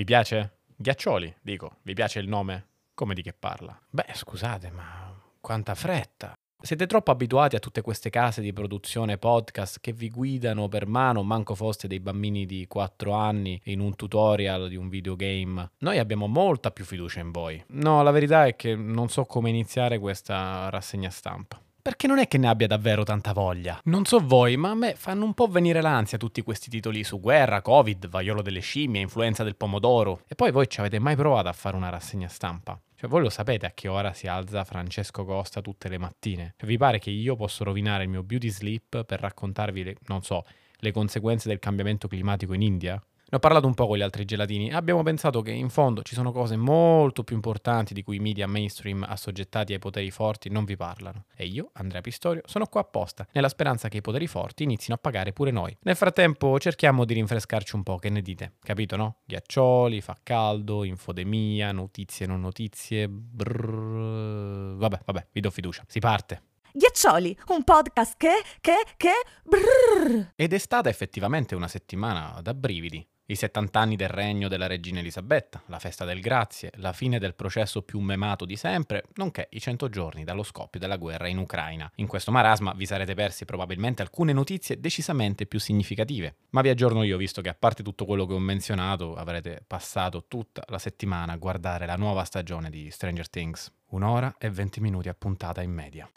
Vi piace? Ghiaccioli, dico. Vi piace il nome? Come di che parla? Beh, scusate, ma quanta fretta. Siete troppo abituati a tutte queste case di produzione podcast che vi guidano per mano, manco foste dei bambini di 4 anni in un tutorial di un videogame. Noi abbiamo molta più fiducia in voi. No, la verità è che non so come iniziare questa rassegna stampa. Perché non è che ne abbia davvero tanta voglia. Non so voi, ma a me fanno un po' venire l'ansia tutti questi titoli su guerra, covid, vaiolo delle scimmie, influenza del pomodoro. E poi voi ci avete mai provato a fare una rassegna stampa? Cioè, voi lo sapete a che ora si alza Francesco Costa tutte le mattine? Cioè, vi pare che io posso rovinare il mio beauty sleep per raccontarvi, le, non so, le conseguenze del cambiamento climatico in India? Ne ho parlato un po' con gli altri gelatini e abbiamo pensato che in fondo ci sono cose molto più importanti di cui i media mainstream assoggettati ai poteri forti non vi parlano. E io, Andrea Pistorio, sono qua apposta, nella speranza che i poteri forti inizino a pagare pure noi. Nel frattempo cerchiamo di rinfrescarci un po', che ne dite? Capito, no? Ghiaccioli, fa caldo, infodemia, notizie non notizie, brrr... Vabbè, vabbè, vi do fiducia. Si parte. Ghiaccioli, un podcast che, che, che, brrr. Ed è stata effettivamente una settimana da brividi. I 70 anni del regno della regina Elisabetta, la festa del grazie, la fine del processo più memato di sempre, nonché i 100 giorni dallo scoppio della guerra in Ucraina. In questo marasma vi sarete persi probabilmente alcune notizie decisamente più significative. Ma vi aggiorno io, visto che a parte tutto quello che ho menzionato, avrete passato tutta la settimana a guardare la nuova stagione di Stranger Things. Un'ora e 20 minuti a puntata in media.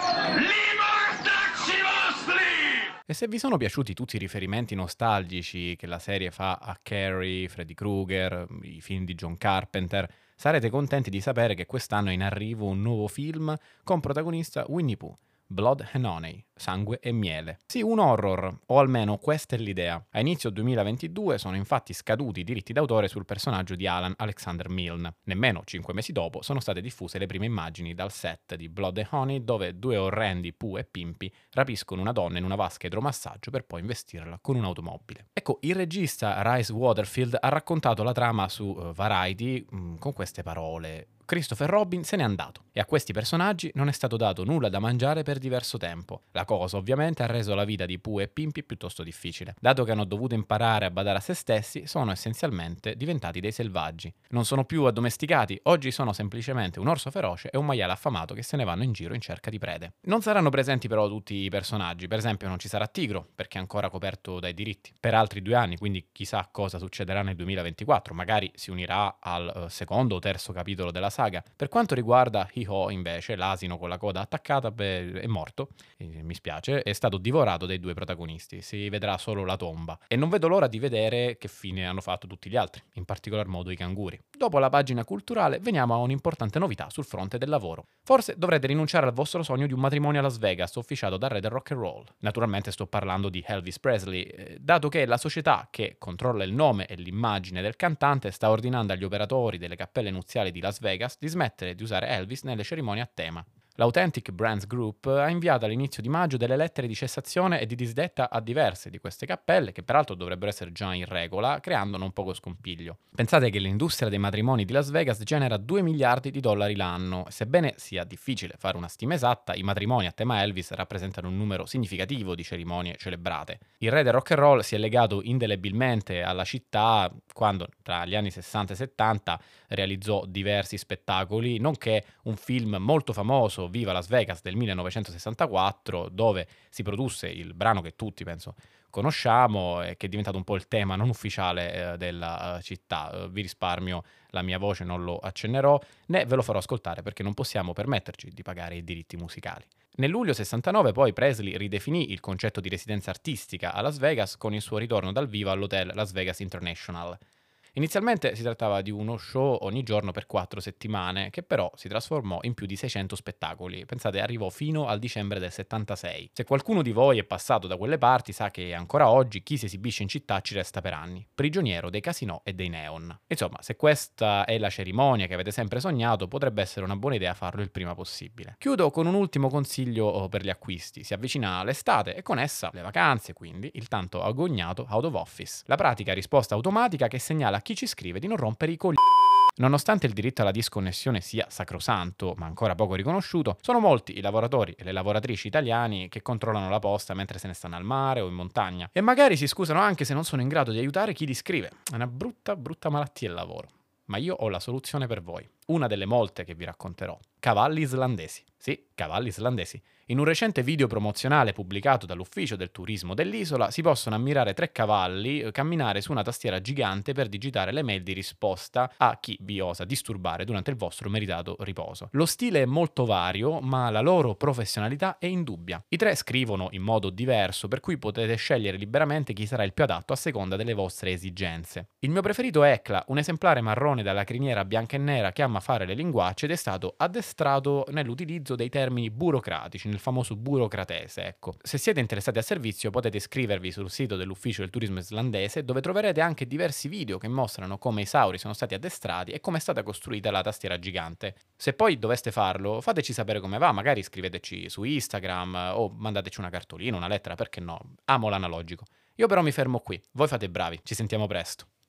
E se vi sono piaciuti tutti i riferimenti nostalgici che la serie fa a Carrie, Freddy Krueger, i film di John Carpenter, sarete contenti di sapere che quest'anno è in arrivo un nuovo film con protagonista Winnie Pooh. Blood and Honey, sangue e miele. Sì, un horror, o almeno questa è l'idea. A inizio 2022 sono infatti scaduti i diritti d'autore sul personaggio di Alan Alexander Milne. Nemmeno cinque mesi dopo sono state diffuse le prime immagini dal set di Blood and Honey dove due orrendi Pooh e Pimpi rapiscono una donna in una vasca idromassaggio per poi investirla con un'automobile. Ecco, il regista Rice Waterfield ha raccontato la trama su uh, Variety mm, con queste parole. Christopher Robin se n'è andato e a questi personaggi non è stato dato nulla da mangiare per diverso tempo. La cosa ovviamente ha reso la vita di Pooh e Pimpi piuttosto difficile. Dato che hanno dovuto imparare a badare a se stessi, sono essenzialmente diventati dei selvaggi. Non sono più addomesticati, oggi sono semplicemente un orso feroce e un maiale affamato che se ne vanno in giro in cerca di prede. Non saranno presenti però tutti i personaggi, per esempio non ci sarà Tigro perché è ancora coperto dai diritti per altri due anni, quindi chissà cosa succederà nel 2024, magari si unirà al uh, secondo o terzo capitolo della saga. Per quanto riguarda Hiho, invece, l'asino con la coda attaccata, beh, è morto. E mi spiace, è stato divorato dai due protagonisti. Si vedrà solo la tomba. E non vedo l'ora di vedere che fine hanno fatto tutti gli altri, in particolar modo i canguri. Dopo la pagina culturale, veniamo a un'importante novità sul fronte del lavoro. Forse dovrete rinunciare al vostro sogno di un matrimonio a Las Vegas officiato da Re del Rock and Roll. Naturalmente sto parlando di Elvis Presley, eh, dato che la società che controlla il nome e l'immagine del cantante sta ordinando agli operatori delle cappelle nuziali di Las Vegas di smettere di usare Elvis nelle cerimonie a tema. L'Authentic Brands Group ha inviato all'inizio di maggio delle lettere di cessazione e di disdetta a diverse di queste cappelle, che peraltro dovrebbero essere già in regola, creando non poco scompiglio. Pensate che l'industria dei matrimoni di Las Vegas genera 2 miliardi di dollari l'anno. Sebbene sia difficile fare una stima esatta, i matrimoni a tema Elvis rappresentano un numero significativo di cerimonie celebrate. Il re del rock and roll si è legato indelebilmente alla città quando, tra gli anni 60 e 70, realizzò diversi spettacoli, nonché un film molto famoso Viva Las Vegas del 1964, dove si produsse il brano che tutti penso conosciamo e che è diventato un po' il tema non ufficiale eh, della uh, città. Uh, vi risparmio la mia voce, non lo accennerò, né ve lo farò ascoltare perché non possiamo permetterci di pagare i diritti musicali. Nel luglio 69 poi Presley ridefinì il concetto di residenza artistica a Las Vegas con il suo ritorno dal vivo all'hotel Las Vegas International. Inizialmente si trattava di uno show ogni giorno per quattro settimane, che però si trasformò in più di 600 spettacoli. Pensate, arrivò fino al dicembre del 76. Se qualcuno di voi è passato da quelle parti, sa che ancora oggi chi si esibisce in città ci resta per anni, prigioniero dei casinò e dei neon. Insomma, se questa è la cerimonia che avete sempre sognato, potrebbe essere una buona idea farlo il prima possibile. Chiudo con un ultimo consiglio oh, per gli acquisti. Si avvicina l'estate e con essa le vacanze, quindi il tanto agognato out of office. La pratica risposta automatica che segnala chi ci scrive di non rompere i coglioni Nonostante il diritto alla disconnessione sia sacrosanto, ma ancora poco riconosciuto, sono molti i lavoratori e le lavoratrici italiani che controllano la posta mentre se ne stanno al mare o in montagna e magari si scusano anche se non sono in grado di aiutare chi li scrive. È una brutta, brutta malattia il lavoro. Ma io ho la soluzione per voi, una delle molte che vi racconterò. Cavalli islandesi. Sì, cavalli islandesi. In un recente video promozionale pubblicato dall'ufficio del turismo dell'isola si possono ammirare tre cavalli eh, camminare su una tastiera gigante per digitare le mail di risposta a chi vi osa disturbare durante il vostro meritato riposo. Lo stile è molto vario, ma la loro professionalità è indubbia. I tre scrivono in modo diverso, per cui potete scegliere liberamente chi sarà il più adatto a seconda delle vostre esigenze. Il mio preferito è Ecla, un esemplare marrone dalla criniera bianca e nera che ama fare le linguacce ed è stato addestrato nell'utilizzo dei termini burocratici nel famoso burocratese, ecco. Se siete interessati al servizio potete iscrivervi sul sito dell'ufficio del turismo islandese dove troverete anche diversi video che mostrano come i sauri sono stati addestrati e come è stata costruita la tastiera gigante. Se poi doveste farlo, fateci sapere come va, magari scriveteci su Instagram o mandateci una cartolina, una lettera, perché no? Amo l'analogico. Io però mi fermo qui, voi fate bravi, ci sentiamo presto.